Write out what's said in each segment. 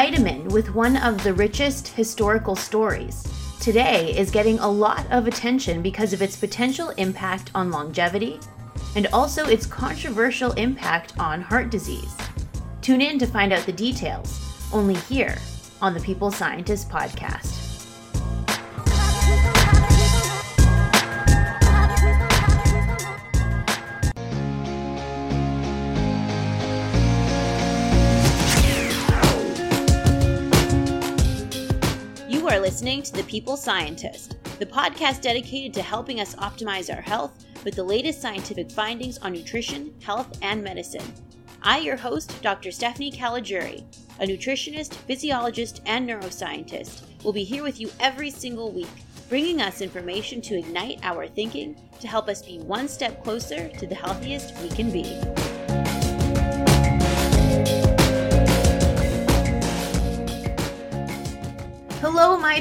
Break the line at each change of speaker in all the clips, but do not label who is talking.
vitamin with one of the richest historical stories. Today is getting a lot of attention because of its potential impact on longevity and also its controversial impact on heart disease. Tune in to find out the details, only here on the People Scientist podcast. Are listening to The People Scientist, the podcast dedicated to helping us optimize our health with the latest scientific findings on nutrition, health, and medicine. I, your host, Dr. Stephanie Caligiuri, a nutritionist, physiologist, and neuroscientist, will be here with you every single week, bringing us information to ignite our thinking to help us be one step closer to the healthiest we can be.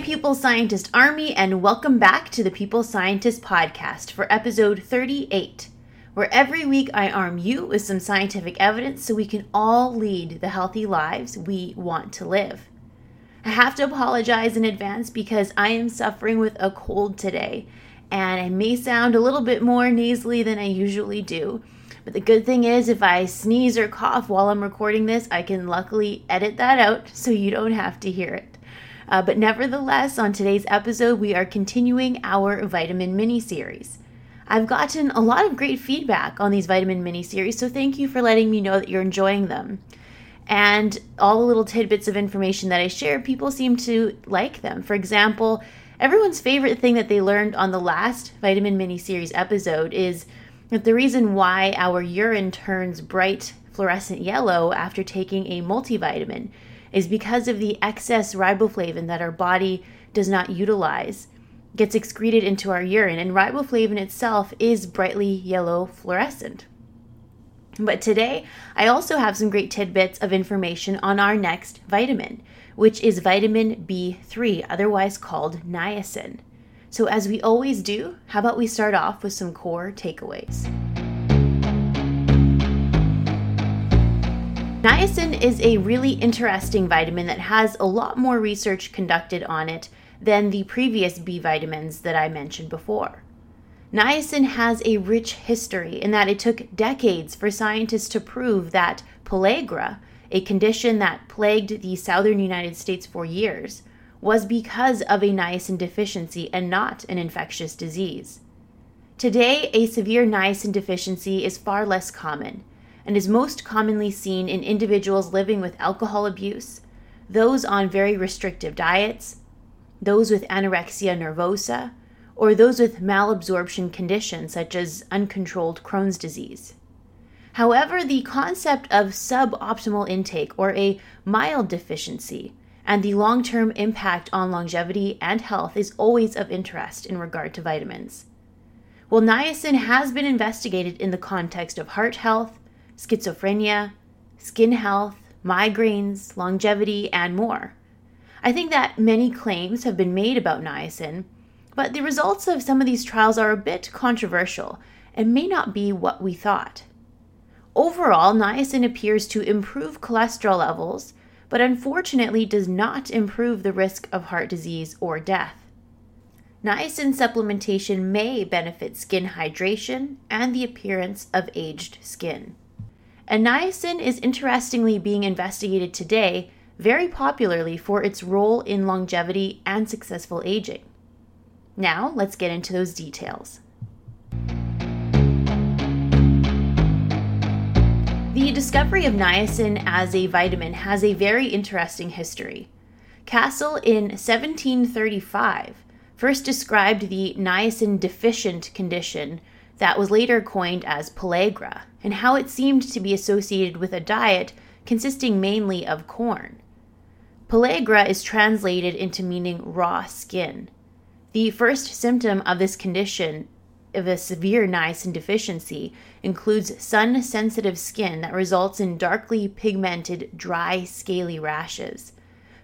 People Scientist Army, and welcome back to the People Scientist Podcast for episode 38, where every week I arm you with some scientific evidence so we can all lead the healthy lives we want to live. I have to apologize in advance because I am suffering with a cold today, and I may sound a little bit more nasally than I usually do. But the good thing is, if I sneeze or cough while I'm recording this, I can luckily edit that out so you don't have to hear it. Uh, but nevertheless, on today's episode, we are continuing our vitamin mini series. I've gotten a lot of great feedback on these vitamin mini series, so thank you for letting me know that you're enjoying them. And all the little tidbits of information that I share, people seem to like them. For example, everyone's favorite thing that they learned on the last vitamin mini series episode is that the reason why our urine turns bright fluorescent yellow after taking a multivitamin is because of the excess riboflavin that our body does not utilize gets excreted into our urine and riboflavin itself is brightly yellow fluorescent. But today, I also have some great tidbits of information on our next vitamin, which is vitamin B3, otherwise called niacin. So, as we always do, how about we start off with some core takeaways? Niacin is a really interesting vitamin that has a lot more research conducted on it than the previous B vitamins that I mentioned before. Niacin has a rich history in that it took decades for scientists to prove that pellagra, a condition that plagued the southern United States for years, was because of a niacin deficiency and not an infectious disease. Today, a severe niacin deficiency is far less common and is most commonly seen in individuals living with alcohol abuse, those on very restrictive diets, those with anorexia nervosa, or those with malabsorption conditions such as uncontrolled Crohn's disease. However, the concept of suboptimal intake or a mild deficiency and the long term impact on longevity and health is always of interest in regard to vitamins. While niacin has been investigated in the context of heart health, schizophrenia, skin health, migraines, longevity, and more. I think that many claims have been made about niacin, but the results of some of these trials are a bit controversial and may not be what we thought. Overall, niacin appears to improve cholesterol levels, but unfortunately does not improve the risk of heart disease or death. Niacin supplementation may benefit skin hydration and the appearance of aged skin. And niacin is interestingly being investigated today very popularly for its role in longevity and successful aging. Now, let's get into those details. The discovery of niacin as a vitamin has a very interesting history. Casal in 1735 first described the niacin deficient condition that was later coined as pellagra, and how it seemed to be associated with a diet consisting mainly of corn. Pellagra is translated into meaning raw skin. The first symptom of this condition of a severe niacin deficiency includes sun sensitive skin that results in darkly pigmented, dry, scaly rashes.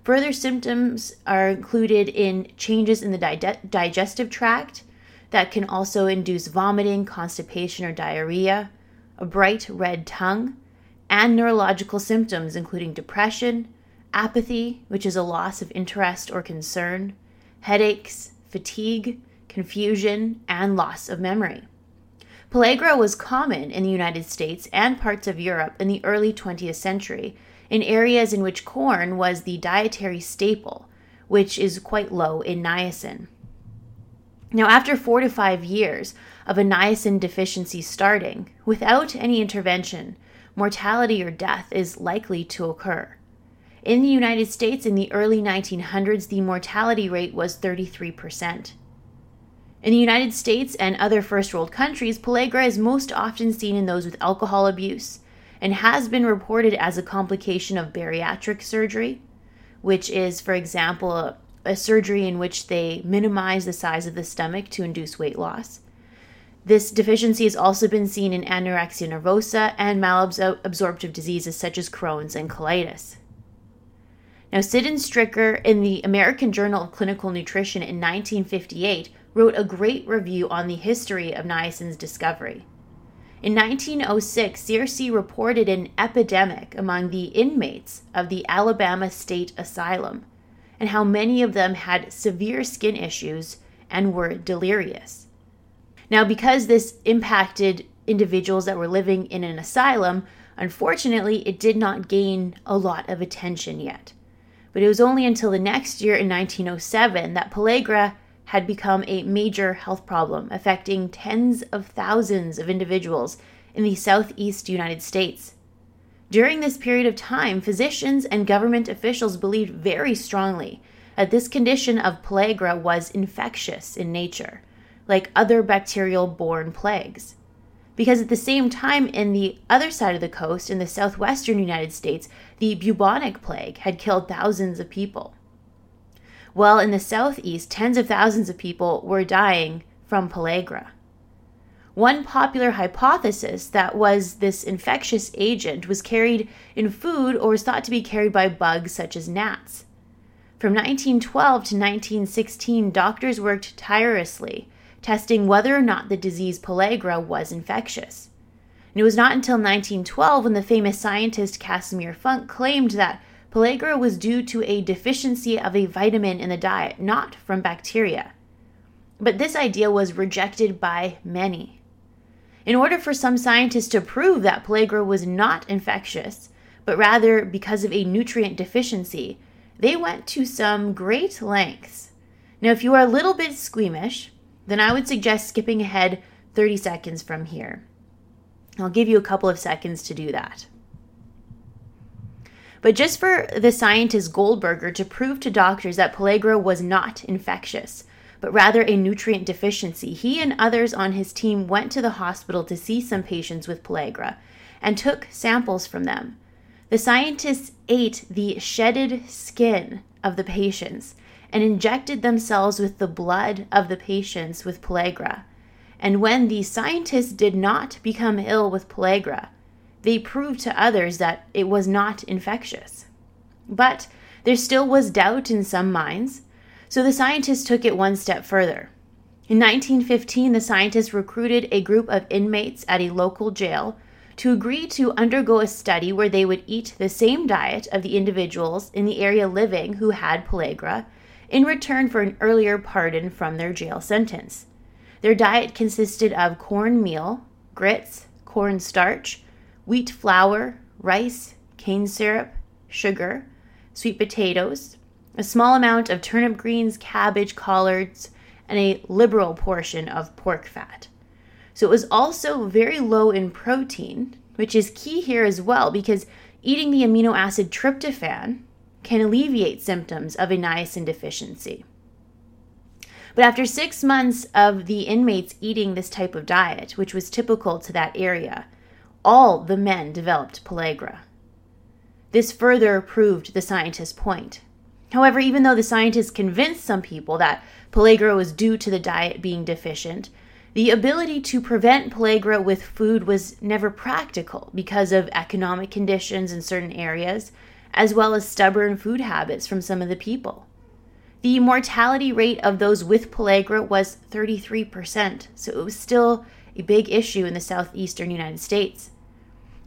Further symptoms are included in changes in the di- digestive tract, that can also induce vomiting, constipation, or diarrhea, a bright red tongue, and neurological symptoms including depression, apathy, which is a loss of interest or concern, headaches, fatigue, confusion, and loss of memory. Pellagra was common in the United States and parts of Europe in the early 20th century, in areas in which corn was the dietary staple, which is quite low in niacin. Now, after four to five years of a niacin deficiency starting, without any intervention, mortality or death is likely to occur. In the United States in the early 1900s, the mortality rate was 33%. In the United States and other first world countries, pellagra is most often seen in those with alcohol abuse and has been reported as a complication of bariatric surgery, which is, for example, a, surgery in which they minimize the size of the stomach to induce weight loss. This deficiency has also been seen in anorexia nervosa and malabsorptive diseases such as Crohn's and colitis. Now, Sydenstricker in the American Journal of Clinical Nutrition in 1958 wrote a great review on the history of niacin's discovery. In 1906, Searcy reported an epidemic among the inmates of the Alabama State Asylum and how many of them had severe skin issues and were delirious. Now, because this impacted individuals that were living in an asylum, unfortunately, it did not gain a lot of attention yet. But it was only until the next year in 1907 that pellagra had become a major health problem, affecting tens of thousands of individuals in the southeast United States. During this period of time, physicians and government officials believed very strongly that this condition of pellagra was infectious in nature, like other bacterial borne plagues. Because at the same time, in the other side of the coast, in the southwestern United States, the bubonic plague had killed thousands of people while in the southeast, tens of thousands of people were dying from pellagra. One popular hypothesis that was this infectious agent was carried in food or was thought to be carried by bugs such as gnats. From 1912 to 1916, doctors worked tirelessly testing whether or not the disease pellagra was infectious. And it was not until 1912 when the famous scientist Casimir Funk claimed that Pellagra was due to a deficiency of a vitamin in the diet, not from bacteria. But this idea was rejected by many. In order for some scientists to prove that pellagra was not infectious, but rather because of a nutrient deficiency, they went to some great lengths. Now, if you are a little bit squeamish, then I would suggest skipping ahead 30 seconds from here. I'll give you a couple of seconds to do that. But just for the scientist Goldberger to prove to doctors that pellagra was not infectious, but rather a nutrient deficiency, he and others on his team went to the hospital to see some patients with pellagra and took samples from them. The scientists ate the shedded skin of the patients and injected themselves with the blood of the patients with pellagra. And when the scientists did not become ill with pellagra, they proved to others that it was not infectious. But there still was doubt in some minds, so the scientists took it one step further. In 1915, the scientists recruited a group of inmates at a local jail to agree to undergo a study where they would eat the same diet of the individuals in the area living who had pellagra in return for an earlier pardon from their jail sentence. Their diet consisted of cornmeal, grits, corn starch, wheat flour, rice, cane syrup, sugar, sweet potatoes, a small amount of turnip greens, cabbage, collards, and a liberal portion of pork fat. So it was also very low in protein, which is key here as well because eating the amino acid tryptophan can alleviate symptoms of a niacin deficiency. But after six months of the inmates eating this type of diet, which was typical to that area, all the men developed pellagra. This further proved the scientist's point. However, even though the scientists convinced some people that pellagra was due to the diet being deficient, the ability to prevent pellagra with food was never practical because of economic conditions in certain areas, as well as stubborn food habits from some of the people. The mortality rate of those with pellagra was 33%, so it was still a big issue in the southeastern United States.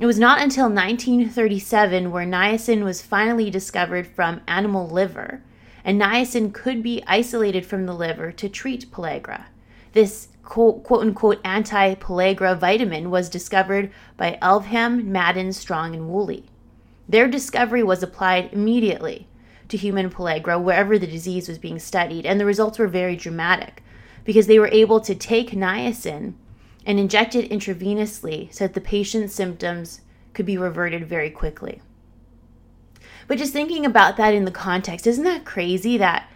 It was not until 1937 where niacin was finally discovered from animal liver, and niacin could be isolated from the liver to treat pellagra. This quote, quote unquote anti pellagra vitamin was discovered by Elvehjem, Madden, Strong, and Woolley. Their discovery was applied immediately to human pellagra wherever the disease was being studied, and the results were very dramatic because they were able to take niacin and inject it intravenously so that the patient's symptoms could be reverted very quickly. But just thinking about that in the context, isn't that crazy that,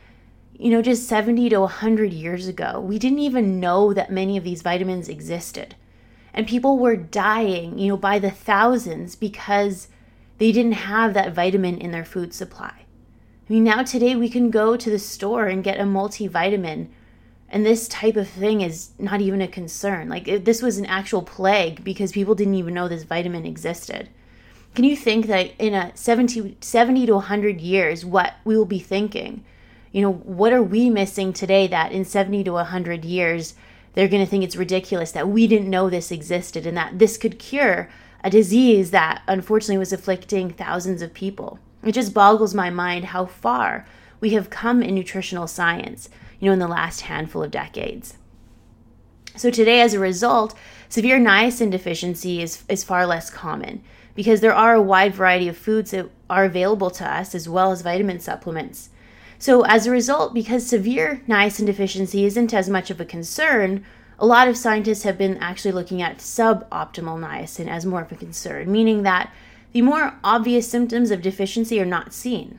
you know, just 70 to 100 years ago, we didn't even know that many of these vitamins existed. And people were dying, you know, by the thousands because they didn't have that vitamin in their food supply. I mean, now today we can go to the store and get a multivitamin and this type of thing is not even a concern. Like, if this was an actual plague because people didn't even know this vitamin existed. Can you think that in a 70, 70 to 100 years, what we will be thinking? You know, what are we missing today that in 70 to 100 years, they're going to think it's ridiculous that we didn't know this existed and that this could cure a disease that unfortunately was afflicting thousands of people? It just boggles my mind how far we have come in nutritional science you know, in the last handful of decades. So today, as a result, severe niacin deficiency is, is far less common because there are a wide variety of foods that are available to us as well as vitamin supplements. So, as a result, because severe niacin deficiency isn't as much of a concern, a lot of scientists have been actually looking at suboptimal niacin as more of a concern, meaning that the more obvious symptoms of deficiency are not seen,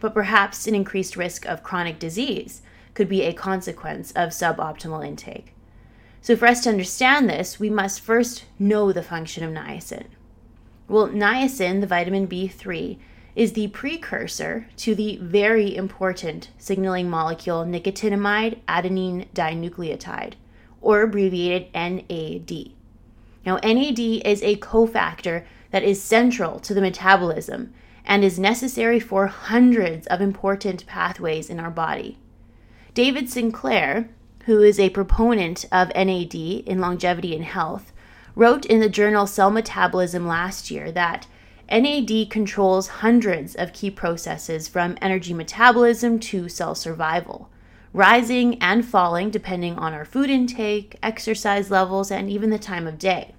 but perhaps an increased risk of chronic disease could be a consequence of suboptimal intake. So, for us to understand this, we must first know the function of niacin. Well, niacin, the vitamin B3, is the precursor to the very important signaling molecule nicotinamide adenine dinucleotide, or abbreviated NAD. Now, NAD is a cofactor that is central to the metabolism and is necessary for hundreds of important pathways in our body. David Sinclair, who is a proponent of NAD in longevity and health, wrote in the journal Cell Metabolism last year that NAD controls hundreds of key processes from energy metabolism to cell survival, rising and falling depending on our food intake, exercise levels, and even the time of day.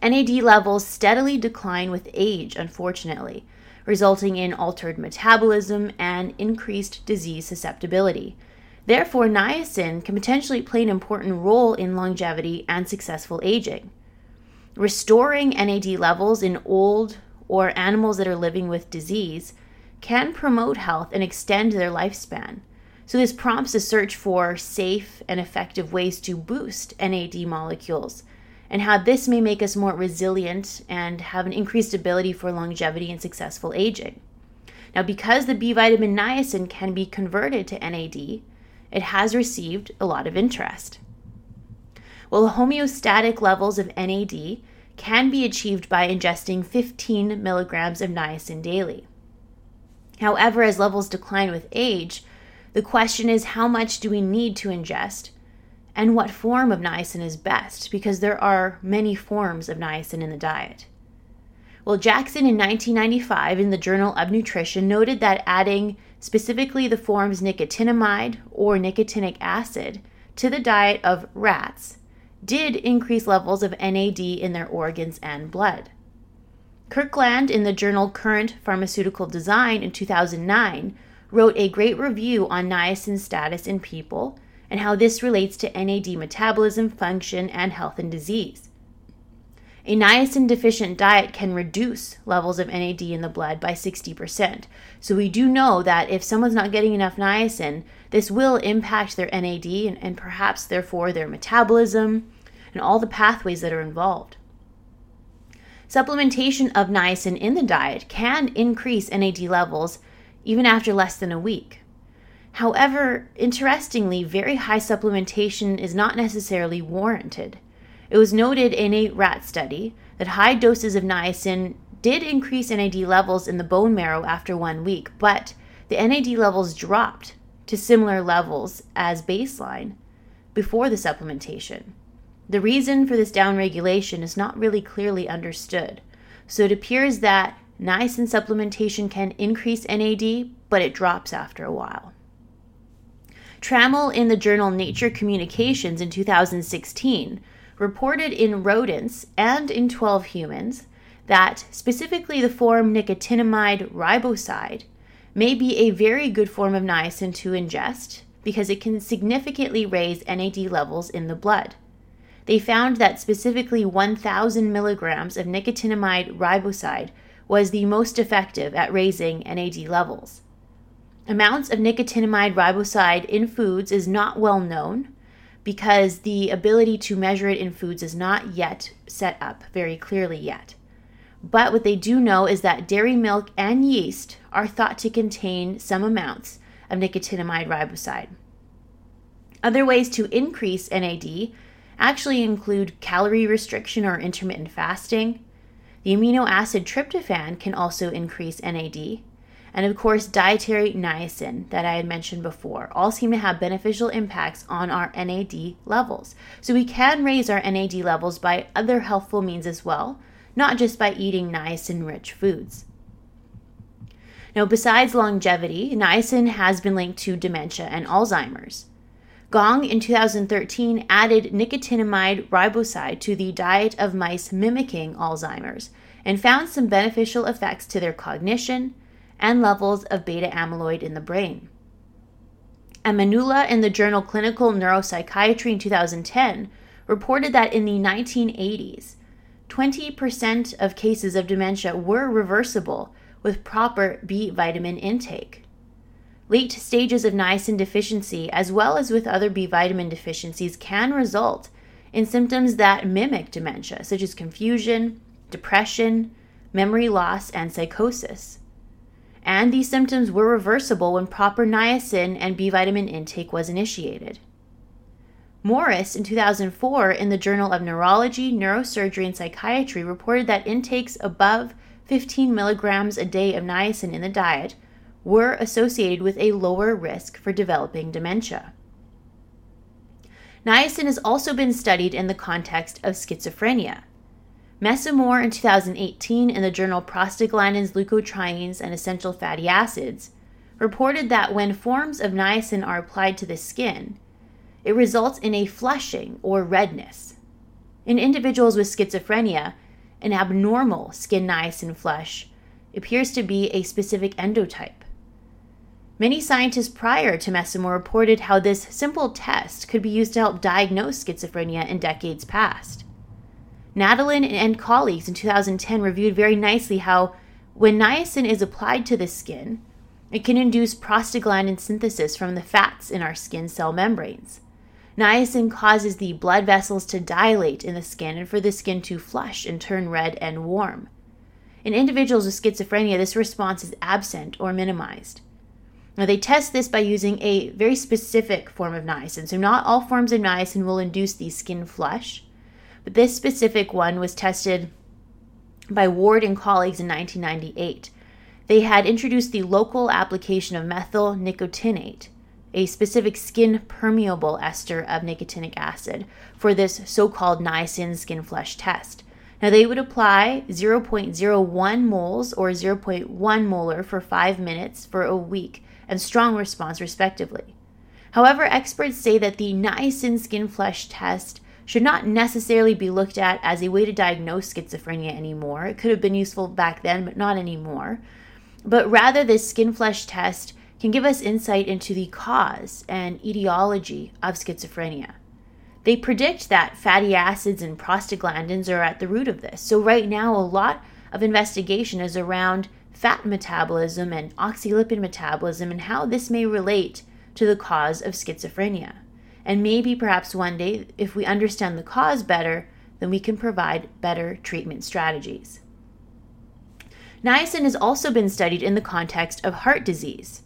NAD levels steadily decline with age, unfortunately, resulting in altered metabolism and increased disease susceptibility. Therefore, niacin can potentially play an important role in longevity and successful aging. Restoring NAD levels in old or animals that are living with disease can promote health and extend their lifespan. So, this prompts a search for safe and effective ways to boost NAD molecules and how this may make us more resilient and have an increased ability for longevity and successful aging. Now, because the B vitamin niacin can be converted to NAD, it has received a lot of interest. Well, homeostatic levels of NAD can be achieved by ingesting 15 milligrams of niacin daily. However, as levels decline with age, the question is how much do we need to ingest and what form of niacin is best because there are many forms of niacin in the diet. Well, Jackson in 1995 in the Journal of Nutrition noted that adding specifically the forms nicotinamide or nicotinic acid to the diet of rats did increase levels of NAD in their organs and blood. Kirkland in the journal Current Pharmaceutical Design in 2009 wrote a great review on niacin status in people and how this relates to NAD metabolism, function, and health and disease. A niacin deficient diet can reduce levels of NAD in the blood by 60%. So, we do know that if someone's not getting enough niacin, this will impact their NAD and, and perhaps, therefore, their metabolism and all the pathways that are involved. Supplementation of niacin in the diet can increase NAD levels even after less than a week. However, interestingly, very high supplementation is not necessarily warranted. It was noted in a rat study that high doses of niacin did increase NAD levels in the bone marrow after one week, but the NAD levels dropped to similar levels as baseline before the supplementation. The reason for this downregulation is not really clearly understood, so it appears that niacin supplementation can increase NAD, but it drops after a while. Trammell in the journal Nature Communications in 2016 reported in rodents and in 12 humans that specifically the form nicotinamide riboside may be a very good form of niacin to ingest because it can significantly raise NAD levels in the blood. They found that specifically 1,000 milligrams of nicotinamide riboside was the most effective at raising NAD levels. Amounts of nicotinamide riboside in foods is not well known because the ability to measure it in foods is not yet set up very clearly yet. But what they do know is that dairy milk and yeast are thought to contain some amounts of nicotinamide riboside. Other ways to increase NAD actually include calorie restriction or intermittent fasting. The amino acid tryptophan can also increase NAD. And of course, dietary niacin that I had mentioned before all seem to have beneficial impacts on our NAD levels. So we can raise our NAD levels by other healthful means as well, not just by eating niacin rich foods. Now, besides longevity, niacin has been linked to dementia and Alzheimer's. Gong in 2013 added nicotinamide riboside to the diet of mice mimicking Alzheimer's and found some beneficial effects to their cognition and levels of beta amyloid in the brain. Amanullah in the journal Clinical Neuropsychiatry in 2010 reported that in the 1980s, 20% of cases of dementia were reversible with proper B vitamin intake. Late stages of niacin deficiency, as well as with other B vitamin deficiencies, can result in symptoms that mimic dementia, such as confusion, depression, memory loss, and psychosis. And these symptoms were reversible when proper niacin and B vitamin intake was initiated. Morris, in 2004, in the Journal of Neurology, Neurosurgery, and Psychiatry, reported that intakes above 15 milligrams a day of niacin in the diet were associated with a lower risk for developing dementia. Niacin has also been studied in the context of schizophrenia. Messamore in 2018 in the journal Prostaglandins, Leukotrienes, and Essential Fatty Acids reported that when forms of niacin are applied to the skin, it results in a flushing or redness. In individuals with schizophrenia, an abnormal skin niacin flush appears to be a specific endotype. Many scientists prior to Messamore reported how this simple test could be used to help diagnose schizophrenia in decades past. Nadalin and colleagues in 2010 reviewed very nicely how, when niacin is applied to the skin, it can induce prostaglandin synthesis from the fats in our skin cell membranes. Niacin causes the blood vessels to dilate in the skin and for the skin to flush and turn red and warm. In individuals with schizophrenia, this response is absent or minimized. Now, they test this by using a very specific form of niacin. So, not all forms of niacin will induce the skin flush, but this specific one was tested by Ward and colleagues in 1998. They had introduced the local application of methyl nicotinate, a specific skin permeable ester of nicotinic acid, for this so called niacin skin flush test. Now, they would apply 0.01 moles or 0.1 molar for five minutes for a week and strong response, respectively. However, experts say that the niacin skin flush test should not necessarily be looked at as a way to diagnose schizophrenia anymore. It could have been useful back then, but not anymore. But rather, this skin flush test can give us insight into the cause and etiology of schizophrenia. They predict that fatty acids and prostaglandins are at the root of this. So, right now, a lot of investigation is around fat metabolism and oxylipid metabolism and how this may relate to the cause of schizophrenia. And maybe perhaps one day, if we understand the cause better, then we can provide better treatment strategies. Niacin has also been studied in the context of heart disease.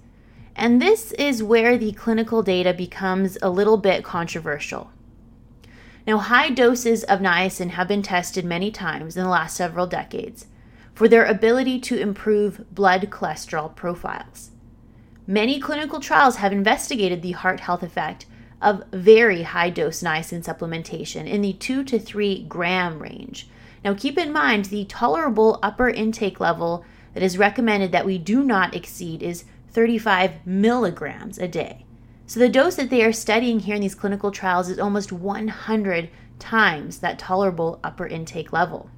And this is where the clinical data becomes a little bit controversial. Now, high doses of niacin have been tested many times in the last several decades, for their ability to improve blood cholesterol profiles. Many clinical trials have investigated the heart health effect of very high dose niacin supplementation in the 2 to 3 gram range. Now, keep in mind the tolerable upper intake level that is recommended that we do not exceed is 35 milligrams a day. So, the dose that they are studying here in these clinical trials is almost 100 times that tolerable upper intake level.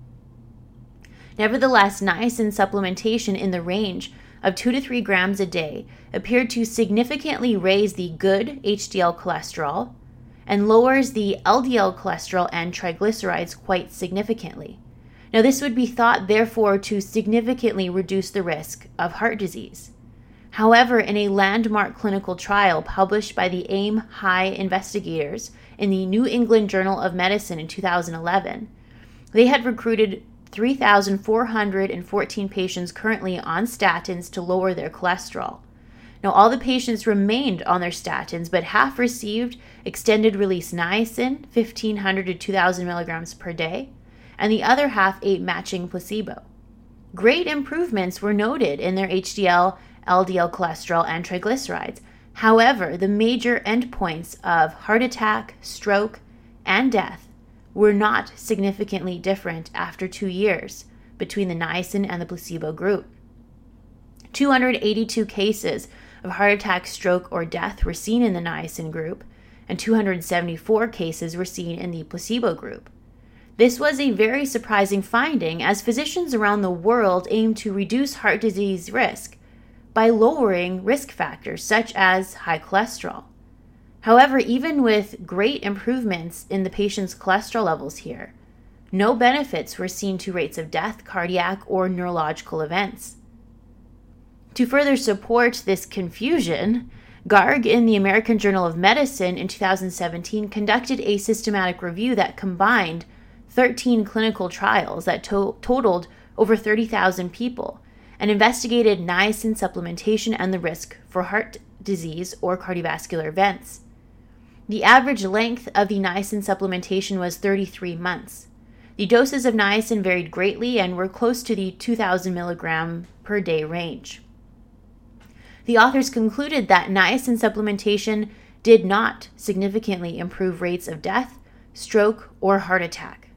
Nevertheless, niacin supplementation in the range of 2 to 3 grams a day appeared to significantly raise the good HDL cholesterol and lowers the LDL cholesterol and triglycerides quite significantly. Now, this would be thought, therefore, to significantly reduce the risk of heart disease. However, in a landmark clinical trial published by the AIM High investigators in the New England Journal of Medicine in 2011, they had recruited 3,414 patients currently on statins to lower their cholesterol. Now, all the patients remained on their statins, but half received extended release niacin, 1,500 to 2,000 milligrams per day, and the other half ate matching placebo. Great improvements were noted in their HDL, LDL cholesterol, and triglycerides. However, the major endpoints of heart attack, stroke, and death were not significantly different after two years between the niacin and the placebo group. 282 cases of heart attack, stroke, or death were seen in the niacin group, and 274 cases were seen in the placebo group. This was a very surprising finding as physicians around the world aim to reduce heart disease risk by lowering risk factors such as high cholesterol. However, even with great improvements in the patient's cholesterol levels here, no benefits were seen to rates of death, cardiac, or neurological events. To further support this confusion, Garg in the American Journal of Medicine in 2017 conducted a systematic review that combined 13 clinical trials that to- totaled over 30,000 people and investigated niacin supplementation and the risk for heart disease or cardiovascular events. The average length of the niacin supplementation was 33 months. The doses of niacin varied greatly and were close to the 2,000 milligram per day range. The authors concluded that niacin supplementation did not significantly improve rates of death, stroke, or heart attack.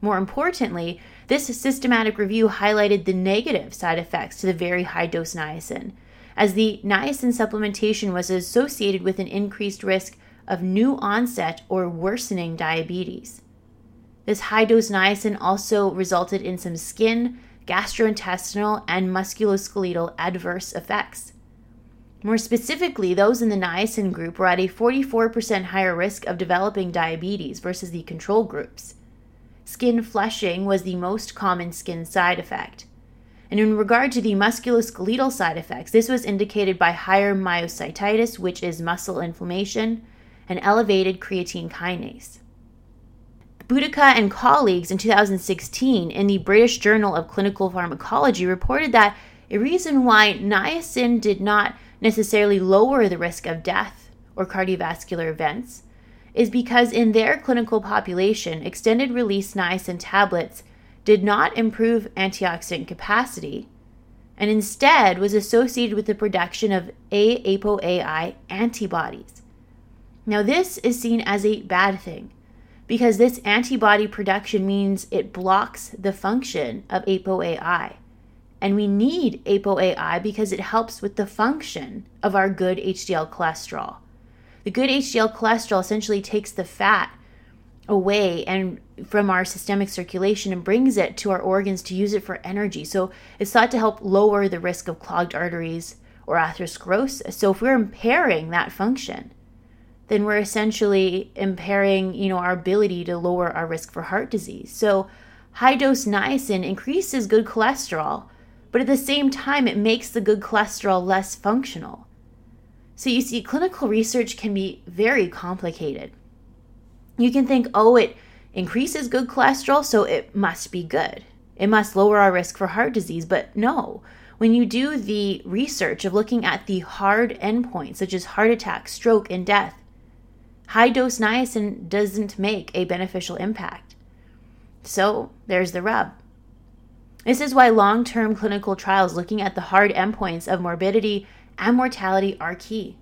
More importantly, this systematic review highlighted the negative side effects to the very high dose niacin, as the niacin supplementation was associated with an increased risk of new onset or worsening diabetes. This high dose niacin also resulted in some skin, gastrointestinal, and musculoskeletal adverse effects. More specifically, those in the niacin group were at a 44% higher risk of developing diabetes versus the control groups. Skin flushing was the most common skin side effect. And in regard to the musculoskeletal side effects, this was indicated by higher myositis, which is muscle inflammation, and elevated creatine kinase. Boudica and colleagues in 2016 in the British Journal of Clinical Pharmacology reported that a reason why niacin did not necessarily lower the risk of death or cardiovascular events is because in their clinical population, extended release niacin tablets did not improve antioxidant capacity and instead was associated with the production of AAPOAI antibodies. Now, this is seen as a bad thing because this antibody production means it blocks the function of ApoAI. And we need ApoAI because it helps with the function of our good HDL cholesterol. The good HDL cholesterol essentially takes the fat away and from our systemic circulation and brings it to our organs to use it for energy. So it's thought to help lower the risk of clogged arteries or atherosclerosis. So if we're impairing that function, then we're essentially impairing, you know, our ability to lower our risk for heart disease. So high dose niacin increases good cholesterol, but at the same time it makes the good cholesterol less functional. So you see clinical research can be very complicated. You can think, "Oh, it increases good cholesterol, so it must be good. It must lower our risk for heart disease." But no. When you do the research of looking at the hard endpoints such as heart attack, stroke, and death, high dose niacin doesn't make a beneficial impact. So there's the rub. This is why long term clinical trials looking at the hard endpoints of morbidity and mortality are key.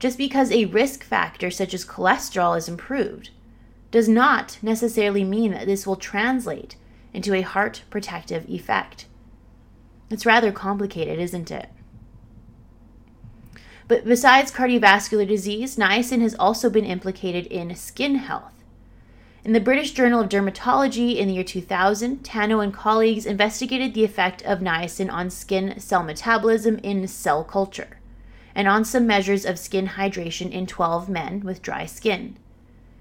just because a risk factor such as cholesterol is improved does not necessarily mean that this will translate into a heart protective effect. It's rather complicated, isn't it? But besides cardiovascular disease, niacin has also been implicated in skin health. In the British Journal of Dermatology in the year 2000, Tanno and colleagues investigated the effect of niacin on skin cell metabolism in cell culture and on some measures of skin hydration in 12 men with dry skin.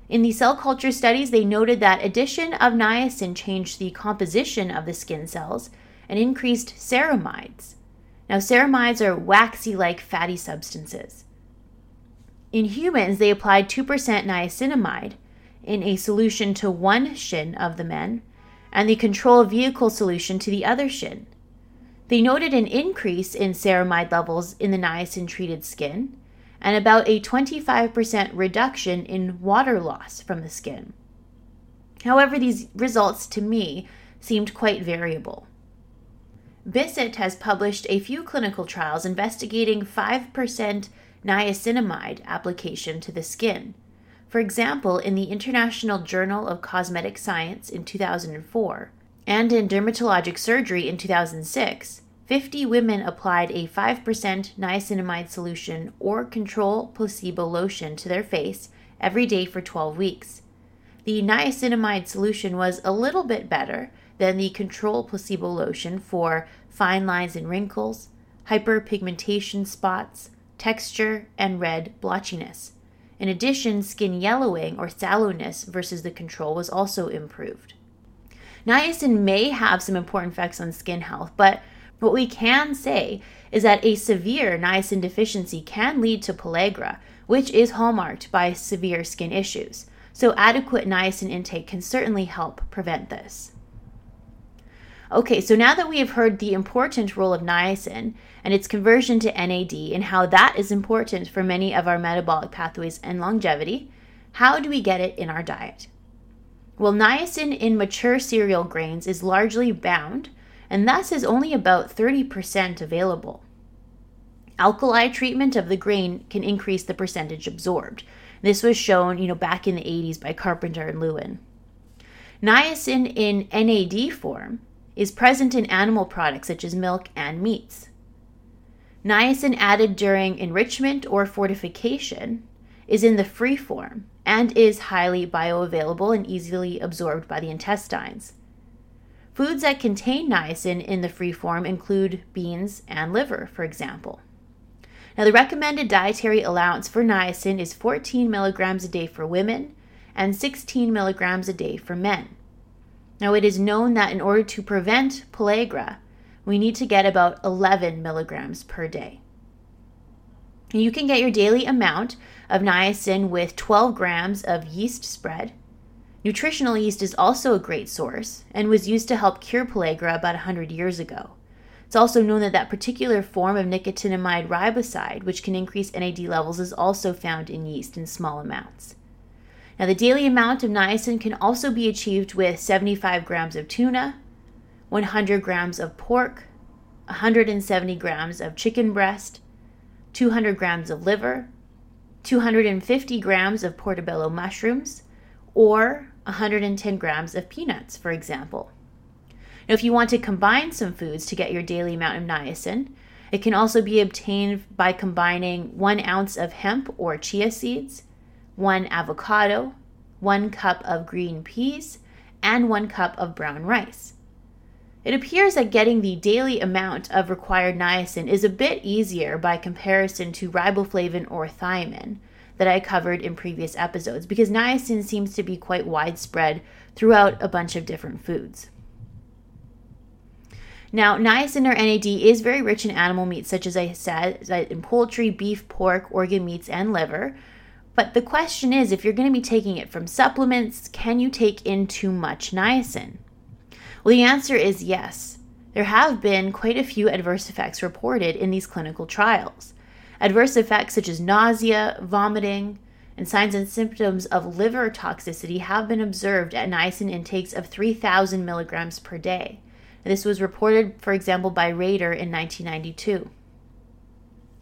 In the cell culture studies, they noted that addition of niacin changed the composition of the skin cells and increased ceramides. Now, ceramides are waxy like fatty substances. In humans, they applied 2% niacinamide in a solution to one shin of the men and the control vehicle solution to the other shin. They noted an increase in ceramide levels in the niacin treated skin and about a 25% reduction in water loss from the skin. However, these results to me seemed quite variable. Bissett has published a few clinical trials investigating 5% niacinamide application to the skin. For example, in the International Journal of Cosmetic Science in 2004 and in Dermatologic Surgery in 2006, 50 women applied a 5% niacinamide solution or control placebo lotion to their face every day for 12 weeks. The niacinamide solution was a little bit better than the control placebo lotion for fine lines and wrinkles, hyperpigmentation spots, texture, and red blotchiness. In addition, skin yellowing or sallowness versus the control was also improved. Niacin may have some important effects on skin health, but what we can say is that a severe niacin deficiency can lead to pellagra, which is hallmarked by severe skin issues. So, adequate niacin intake can certainly help prevent this. Okay, so now that we have heard the important role of niacin and its conversion to NAD and how that is important for many of our metabolic pathways and longevity, how do we get it in our diet? Well, niacin in mature cereal grains is largely bound and thus is only about 30% available. Alkali treatment of the grain can increase the percentage absorbed. This was shown, you know, back in the 80s by Carpenter and Lewin. Niacin in NAD form is present in animal products such as milk and meats. Niacin added during enrichment or fortification is in the free form and is highly bioavailable and easily absorbed by the intestines. Foods that contain niacin in the free form include beans and liver, for example. Now, the recommended dietary allowance for niacin is 14 milligrams a day for women and 16 milligrams a day for men. Now, it is known that in order to prevent pellagra, we need to get about 11 milligrams per day. You can get your daily amount of niacin with 12 grams of yeast spread, Nutritional yeast is also a great source and was used to help cure pellagra about 100 years ago. It's also known that that particular form of nicotinamide riboside, which can increase NAD levels, is also found in yeast in small amounts. Now, the daily amount of niacin can also be achieved with 75 grams of tuna, 100 grams of pork, 170 grams of chicken breast, 200 grams of liver, 250 grams of portobello mushrooms, or 110 grams of peanuts, for example. Now, if you want to combine some foods to get your daily amount of niacin, it can also be obtained by combining one ounce of hemp or chia seeds, one avocado, one cup of green peas, and one cup of brown rice. It appears that getting the daily amount of required niacin is a bit easier by comparison to riboflavin or thiamine, that I covered in previous episodes because niacin seems to be quite widespread throughout a bunch of different foods. Now, niacin or NAD is very rich in animal meats, such as I said, in poultry, beef, pork, organ meats, and liver. But the question is if you're going to be taking it from supplements, can you take in too much niacin? Well, the answer is yes. There have been quite a few adverse effects reported in these clinical trials. Adverse effects such as nausea, vomiting, and signs and symptoms of liver toxicity have been observed at niacin intakes of 3,000 milligrams per day. This was reported, for example, by Rader in 1992.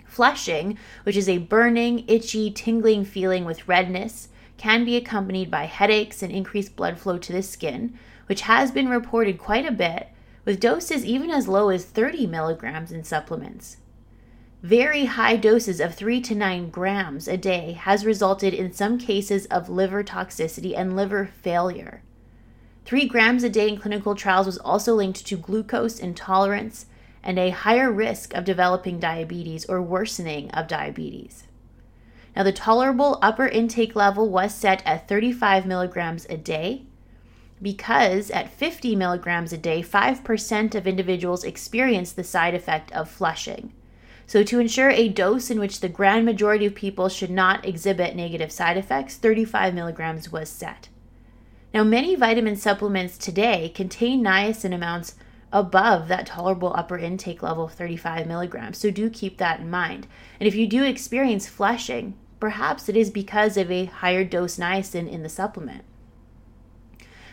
Flushing, which is a burning, itchy, tingling feeling with redness, can be accompanied by headaches and increased blood flow to the skin, which has been reported quite a bit, with doses even as low as 30 milligrams in supplements. Very high doses of 3 to 9 grams a day has resulted in some cases of liver toxicity and liver failure. 3 grams a day in clinical trials was also linked to glucose intolerance and a higher risk of developing diabetes or worsening of diabetes. Now, the tolerable upper intake level was set at 35 milligrams a day because at 50 milligrams a day, 5% of individuals experience the side effect of flushing. So, to ensure a dose in which the grand majority of people should not exhibit negative side effects, 35 milligrams was set. Now, many vitamin supplements today contain niacin amounts above that tolerable upper intake level of 35 milligrams, so do keep that in mind. And if you do experience flushing, perhaps it is because of a higher dose niacin in the supplement.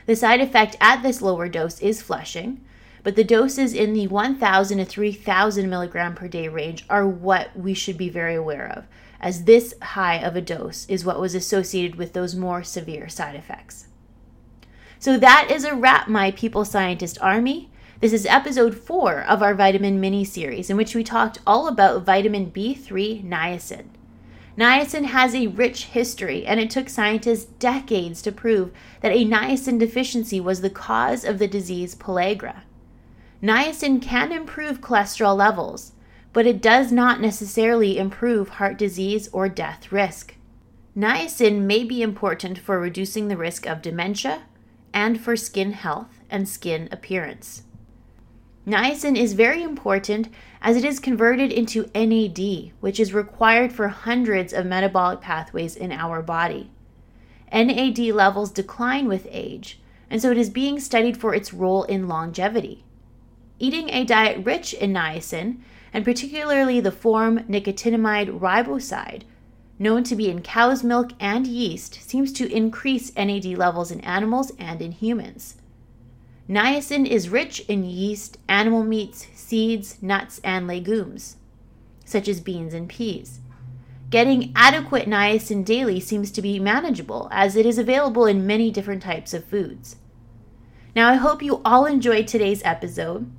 The side effect at this lower dose is flushing, but the doses in the 1,000 to 3,000 milligram per day range are what we should be very aware of, as this high of a dose is what was associated with those more severe side effects. So that is a wrap, my people scientist army. This is episode four of our vitamin mini series, in which we talked all about vitamin B3 niacin. Niacin has a rich history, and it took scientists decades to prove that a niacin deficiency was the cause of the disease pellagra. Niacin can improve cholesterol levels, but it does not necessarily improve heart disease or death risk. Niacin may be important for reducing the risk of dementia and for skin health and skin appearance. Niacin is very important as it is converted into NAD, which is required for hundreds of metabolic pathways in our body. NAD levels decline with age, and so it is being studied for its role in longevity. Eating a diet rich in niacin, and particularly the form nicotinamide riboside, known to be in cow's milk and yeast, seems to increase NAD levels in animals and in humans. Niacin is rich in yeast, animal meats, seeds, nuts, and legumes, such as beans and peas. Getting adequate niacin daily seems to be manageable, as it is available in many different types of foods. Now, I hope you all enjoyed today's episode.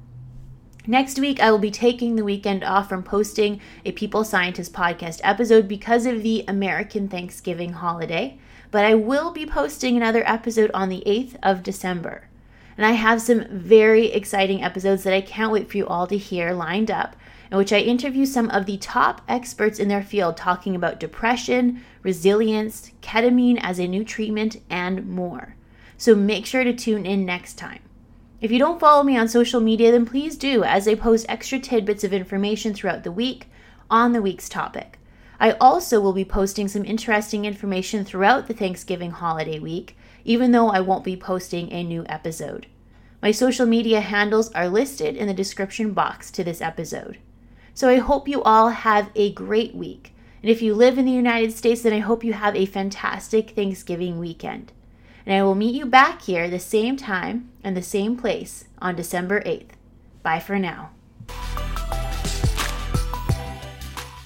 Next week, I will be taking the weekend off from posting a People Scientist podcast episode because of the American Thanksgiving holiday, but I will be posting another episode on the 8th of December. And I have some very exciting episodes that I can't wait for you all to hear lined up, in which I interview some of the top experts in their field talking about depression, resilience, ketamine as a new treatment, and more. So make sure to tune in next time. If you don't follow me on social media, then please do, as I post extra tidbits of information throughout the week on the week's topic. I also will be posting some interesting information throughout the Thanksgiving holiday week, even though I won't be posting a new episode. My social media handles are listed in the description box to this episode. So I hope you all have a great week. And if you live in the United States, then I hope you have a fantastic Thanksgiving weekend and I will meet you back here the same time and the same place on December 8th. Bye for now.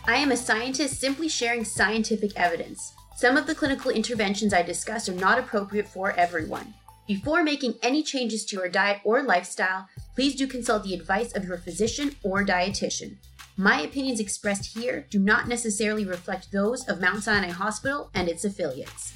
I am a scientist simply sharing scientific evidence. Some of the clinical interventions I discuss are not appropriate for everyone. Before making any changes to your diet or lifestyle, please do consult the advice of your physician or dietitian. My opinions expressed here do not necessarily reflect those of Mount Sinai Hospital and its affiliates.